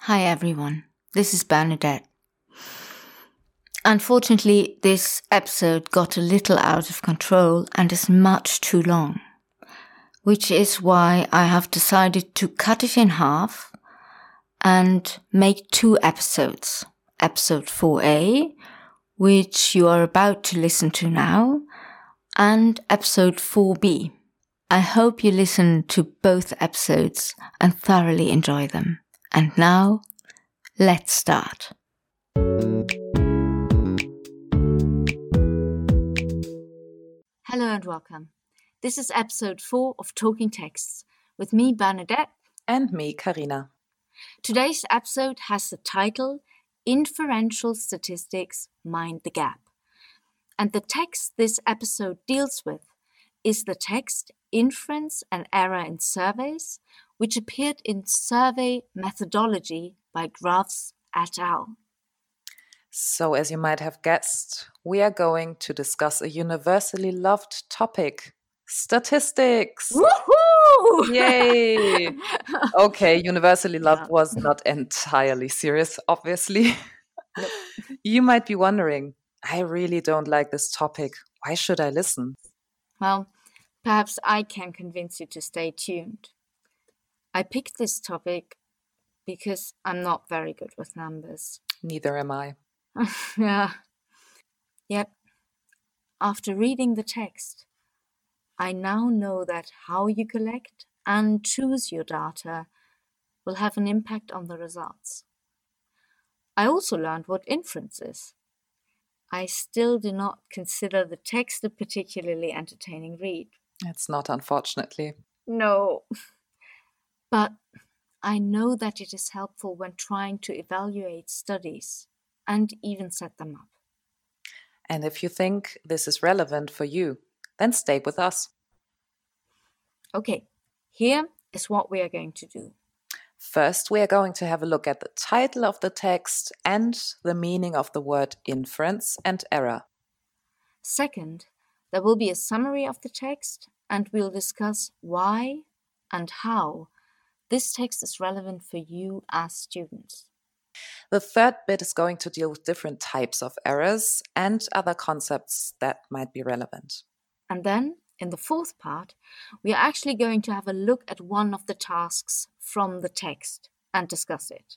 Hi everyone, this is Bernadette. Unfortunately, this episode got a little out of control and is much too long, which is why I have decided to cut it in half and make two episodes. Episode 4a, which you are about to listen to now, and episode 4b. I hope you listen to both episodes and thoroughly enjoy them. And now, let's start. Hello and welcome. This is episode 4 of Talking Texts with me, Bernadette. And me, Karina. Today's episode has the title Inferential Statistics Mind the Gap. And the text this episode deals with is the text Inference and Error in Surveys which appeared in Survey Methodology by Groves et al. So, as you might have guessed, we are going to discuss a universally loved topic statistics. Woohoo! Yay! okay, universally loved was not entirely serious, obviously. you might be wondering, I really don't like this topic. Why should I listen? Well, perhaps I can convince you to stay tuned. I picked this topic because I'm not very good with numbers. Neither am I. yeah. Yet, after reading the text, I now know that how you collect and choose your data will have an impact on the results. I also learned what inference is. I still do not consider the text a particularly entertaining read. It's not, unfortunately. No. But I know that it is helpful when trying to evaluate studies and even set them up. And if you think this is relevant for you, then stay with us. Okay, here is what we are going to do. First, we are going to have a look at the title of the text and the meaning of the word inference and error. Second, there will be a summary of the text and we'll discuss why and how this text is relevant for you as students. The third bit is going to deal with different types of errors and other concepts that might be relevant. And then, in the fourth part, we are actually going to have a look at one of the tasks from the text and discuss it.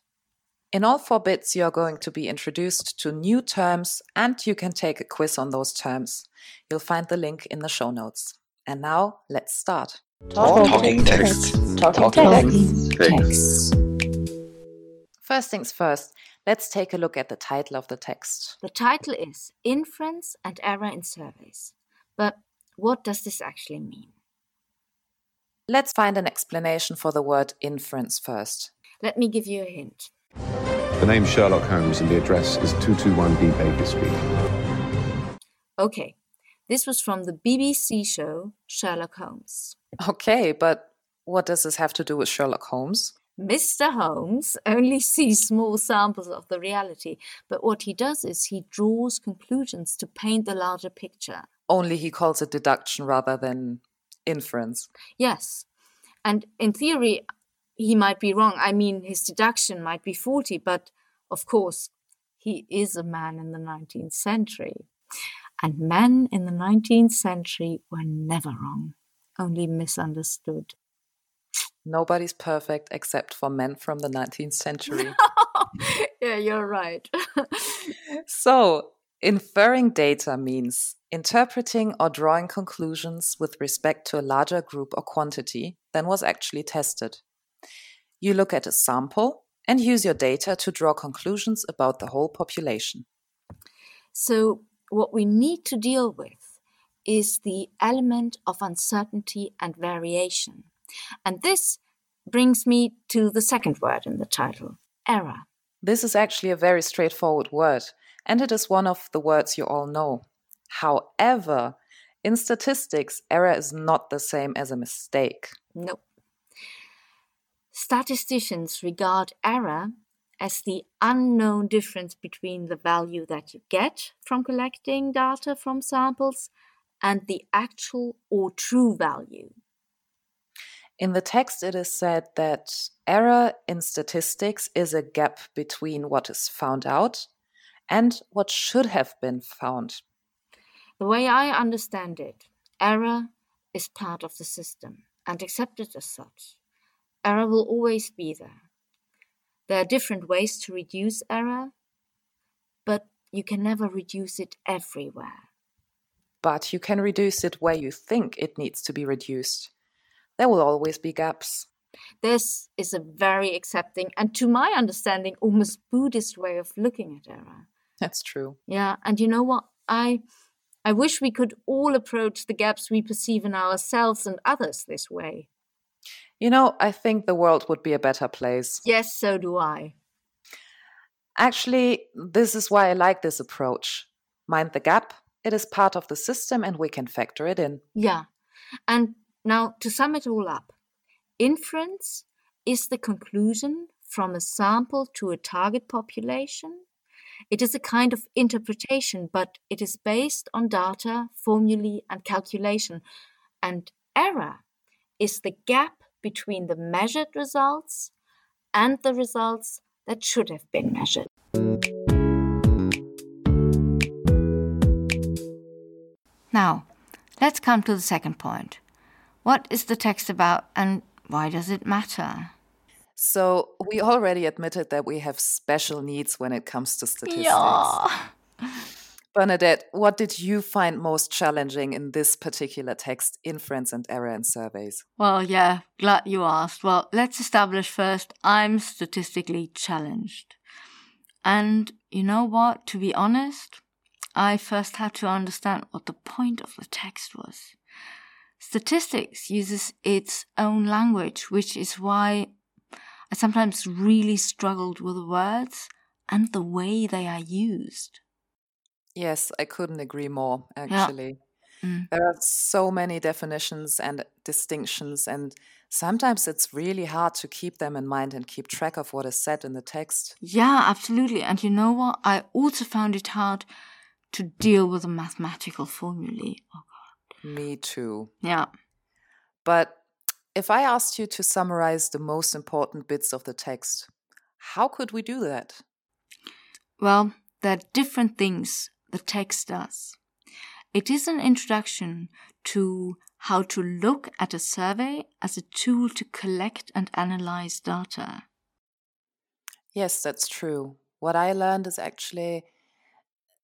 In all four bits, you are going to be introduced to new terms and you can take a quiz on those terms. You'll find the link in the show notes. And now, let's start. Talking, talking text. Talking, talking text. First things first, let's take a look at the title of the text. The title is Inference and Error in Surveys. But what does this actually mean? Let's find an explanation for the word inference first. Let me give you a hint. The name Sherlock Holmes and the address is 221B Baker Street. Okay, this was from the BBC show Sherlock Holmes. Okay, but what does this have to do with Sherlock Holmes? Mr. Holmes only sees small samples of the reality, but what he does is he draws conclusions to paint the larger picture. Only he calls it deduction rather than inference. Yes. And in theory, he might be wrong. I mean, his deduction might be faulty, but of course, he is a man in the 19th century. And men in the 19th century were never wrong, only misunderstood. Nobody's perfect except for men from the 19th century. yeah, you're right. so, inferring data means interpreting or drawing conclusions with respect to a larger group or quantity than was actually tested. You look at a sample and use your data to draw conclusions about the whole population. So, what we need to deal with is the element of uncertainty and variation. And this brings me to the second word in the title error. This is actually a very straightforward word, and it is one of the words you all know. However, in statistics, error is not the same as a mistake. Nope. Statisticians regard error as the unknown difference between the value that you get from collecting data from samples and the actual or true value. In the text, it is said that error in statistics is a gap between what is found out and what should have been found. The way I understand it, error is part of the system and accepted as such. Error will always be there. There are different ways to reduce error, but you can never reduce it everywhere. But you can reduce it where you think it needs to be reduced. There will always be gaps. This is a very accepting and, to my understanding, almost Buddhist way of looking at error. That's true. Yeah, and you know what? I I wish we could all approach the gaps we perceive in ourselves and others this way. You know, I think the world would be a better place. Yes, so do I. Actually, this is why I like this approach. Mind the gap, it is part of the system and we can factor it in. Yeah. And now to sum it all up inference is the conclusion from a sample to a target population. It is a kind of interpretation, but it is based on data, formulae, and calculation. And error is the gap between the measured results and the results that should have been measured. Now, let's come to the second point. What is the text about and why does it matter? So, we already admitted that we have special needs when it comes to statistics. Yeah. Bernadette, what did you find most challenging in this particular text, inference and error in surveys? Well, yeah, glad you asked. Well, let's establish first I'm statistically challenged. And you know what? To be honest, I first had to understand what the point of the text was. Statistics uses its own language, which is why I sometimes really struggled with the words and the way they are used. Yes, I couldn't agree more, actually. Yeah. Mm. There are so many definitions and distinctions, and sometimes it's really hard to keep them in mind and keep track of what is said in the text. Yeah, absolutely. And you know what? I also found it hard to deal with the mathematical formulae. Oh, God. Me too. Yeah. But if I asked you to summarize the most important bits of the text, how could we do that? Well, there are different things the text does. It is an introduction to how to look at a survey as a tool to collect and analyze data. Yes, that's true. What I learned is actually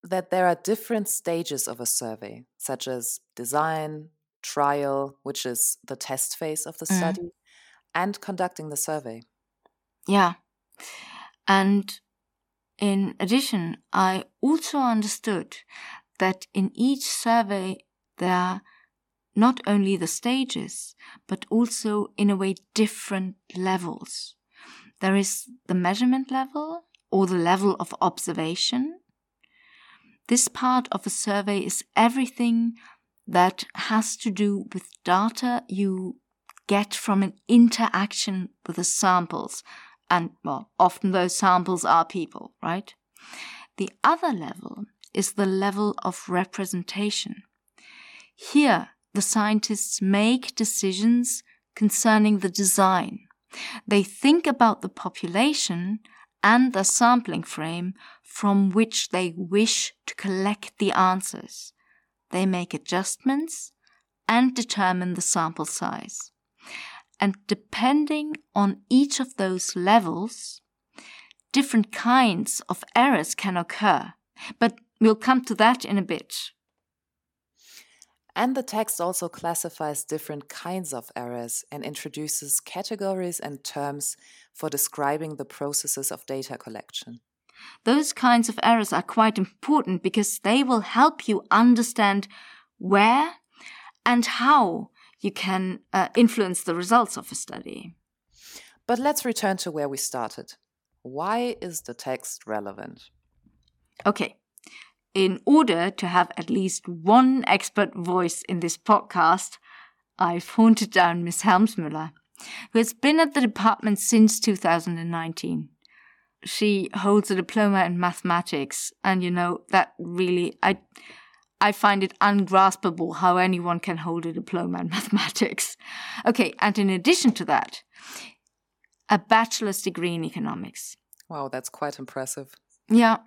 that there are different stages of a survey, such as design, trial, which is the test phase of the mm. study, and conducting the survey. Yeah. And in addition, I also understood that in each survey there are not only the stages, but also in a way different levels. There is the measurement level or the level of observation. This part of a survey is everything that has to do with data you get from an interaction with the samples and well, often those samples are people, right? The other level is the level of representation. Here, the scientists make decisions concerning the design. They think about the population and the sampling frame from which they wish to collect the answers. They make adjustments and determine the sample size. And depending on each of those levels, different kinds of errors can occur. But we'll come to that in a bit. And the text also classifies different kinds of errors and introduces categories and terms for describing the processes of data collection. Those kinds of errors are quite important because they will help you understand where and how you can uh, influence the results of a study. But let's return to where we started. Why is the text relevant? Okay. In order to have at least one expert voice in this podcast, I've hunted down Miss Helmsmüller, who has been at the department since 2019. She holds a diploma in mathematics, and you know, that really, I, I find it ungraspable how anyone can hold a diploma in mathematics. Okay, and in addition to that, a bachelor's degree in economics. Wow, that's quite impressive. Yeah.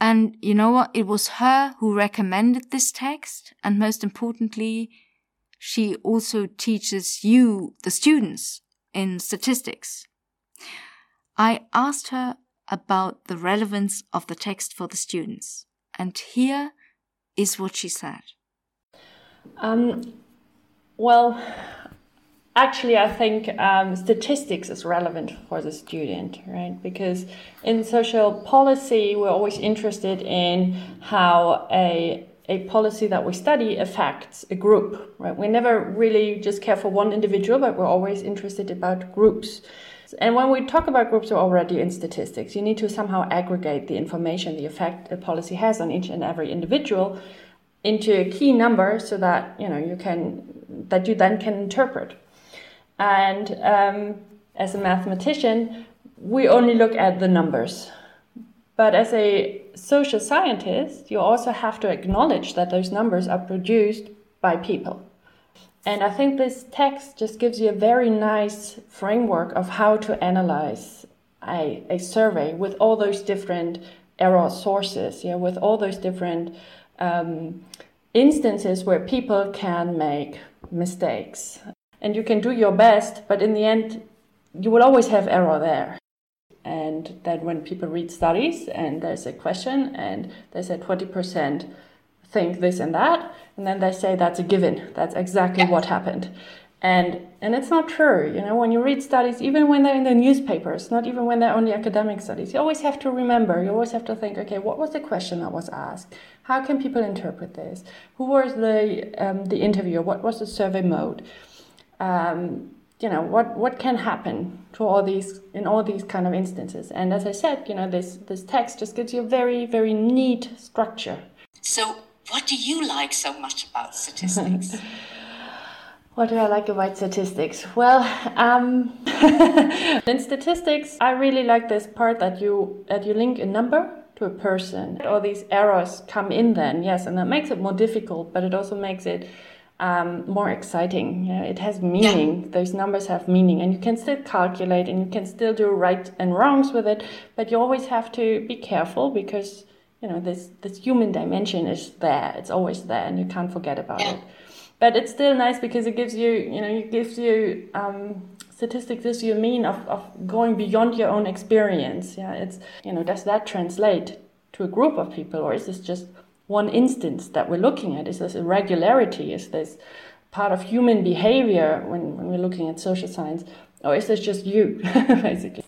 And you know what? It was her who recommended this text. And most importantly, she also teaches you, the students, in statistics. I asked her about the relevance of the text for the students. And here is what she said. Um, well, actually, I think um, statistics is relevant for the student, right? Because in social policy, we're always interested in how a a policy that we study affects a group, right? We never really just care for one individual, but we're always interested about groups. And when we talk about groups, we're already in statistics. You need to somehow aggregate the information, the effect a policy has on each and every individual into a key number so that you know you can that you then can interpret. And um, as a mathematician, we only look at the numbers. But as a social scientist, you also have to acknowledge that those numbers are produced by people. And I think this text just gives you a very nice framework of how to analyze a, a survey with all those different error sources, yeah, with all those different um, instances where people can make mistakes. And you can do your best, but in the end, you will always have error there. And that when people read studies and there's a question and they say 20% think this and that, and then they say that's a given. That's exactly what happened. And and it's not true. You know, when you read studies, even when they're in the newspapers, not even when they're only academic studies, you always have to remember, you always have to think, okay, what was the question that was asked? How can people interpret this? Who was the um, the interviewer? What was the survey mode? Um, you know what what can happen to all these in all these kind of instances and as i said you know this this text just gives you a very very neat structure so what do you like so much about statistics? What do I like about statistics? Well, um, in statistics, I really like this part that you that you link a number to a person. All these errors come in then, yes, and that makes it more difficult, but it also makes it um, more exciting. Yeah, it has meaning. Yeah. Those numbers have meaning, and you can still calculate, and you can still do right and wrongs with it. But you always have to be careful because you know this this human dimension is there. It's always there and you can't forget about yeah. it. But it's still nice because it gives you you know it gives you um, statistics gives you a mean of, of going beyond your own experience. Yeah it's you know does that translate to a group of people or is this just one instance that we're looking at? Is this irregularity? Is this part of human behavior when, when we're looking at social science? Or is this just you basically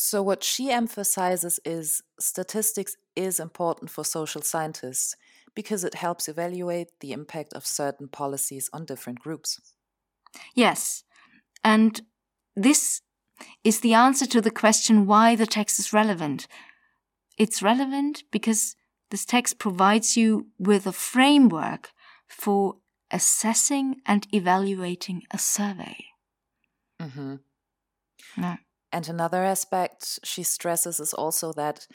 so, what she emphasizes is statistics is important for social scientists because it helps evaluate the impact of certain policies on different groups. Yes, and this is the answer to the question why the text is relevant. It's relevant because this text provides you with a framework for assessing and evaluating a survey. Mm-hmm. Yeah. And another aspect she stresses is also that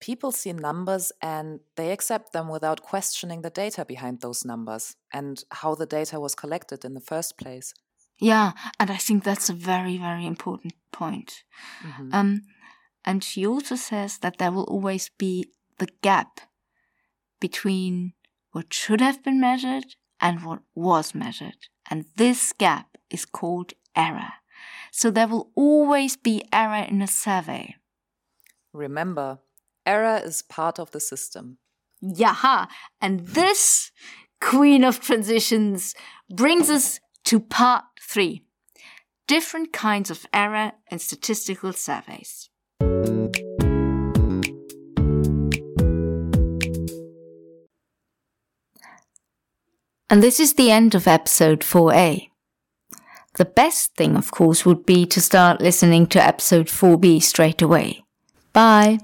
people see numbers and they accept them without questioning the data behind those numbers and how the data was collected in the first place. Yeah, and I think that's a very, very important point. Mm-hmm. Um, and she also says that there will always be the gap between what should have been measured and what was measured. And this gap is called error so there will always be error in a survey. Remember, error is part of the system. Yaha! And this queen of transitions brings us to part three different kinds of error in statistical surveys. And this is the end of episode 4a. The best thing, of course, would be to start listening to episode 4b straight away. Bye.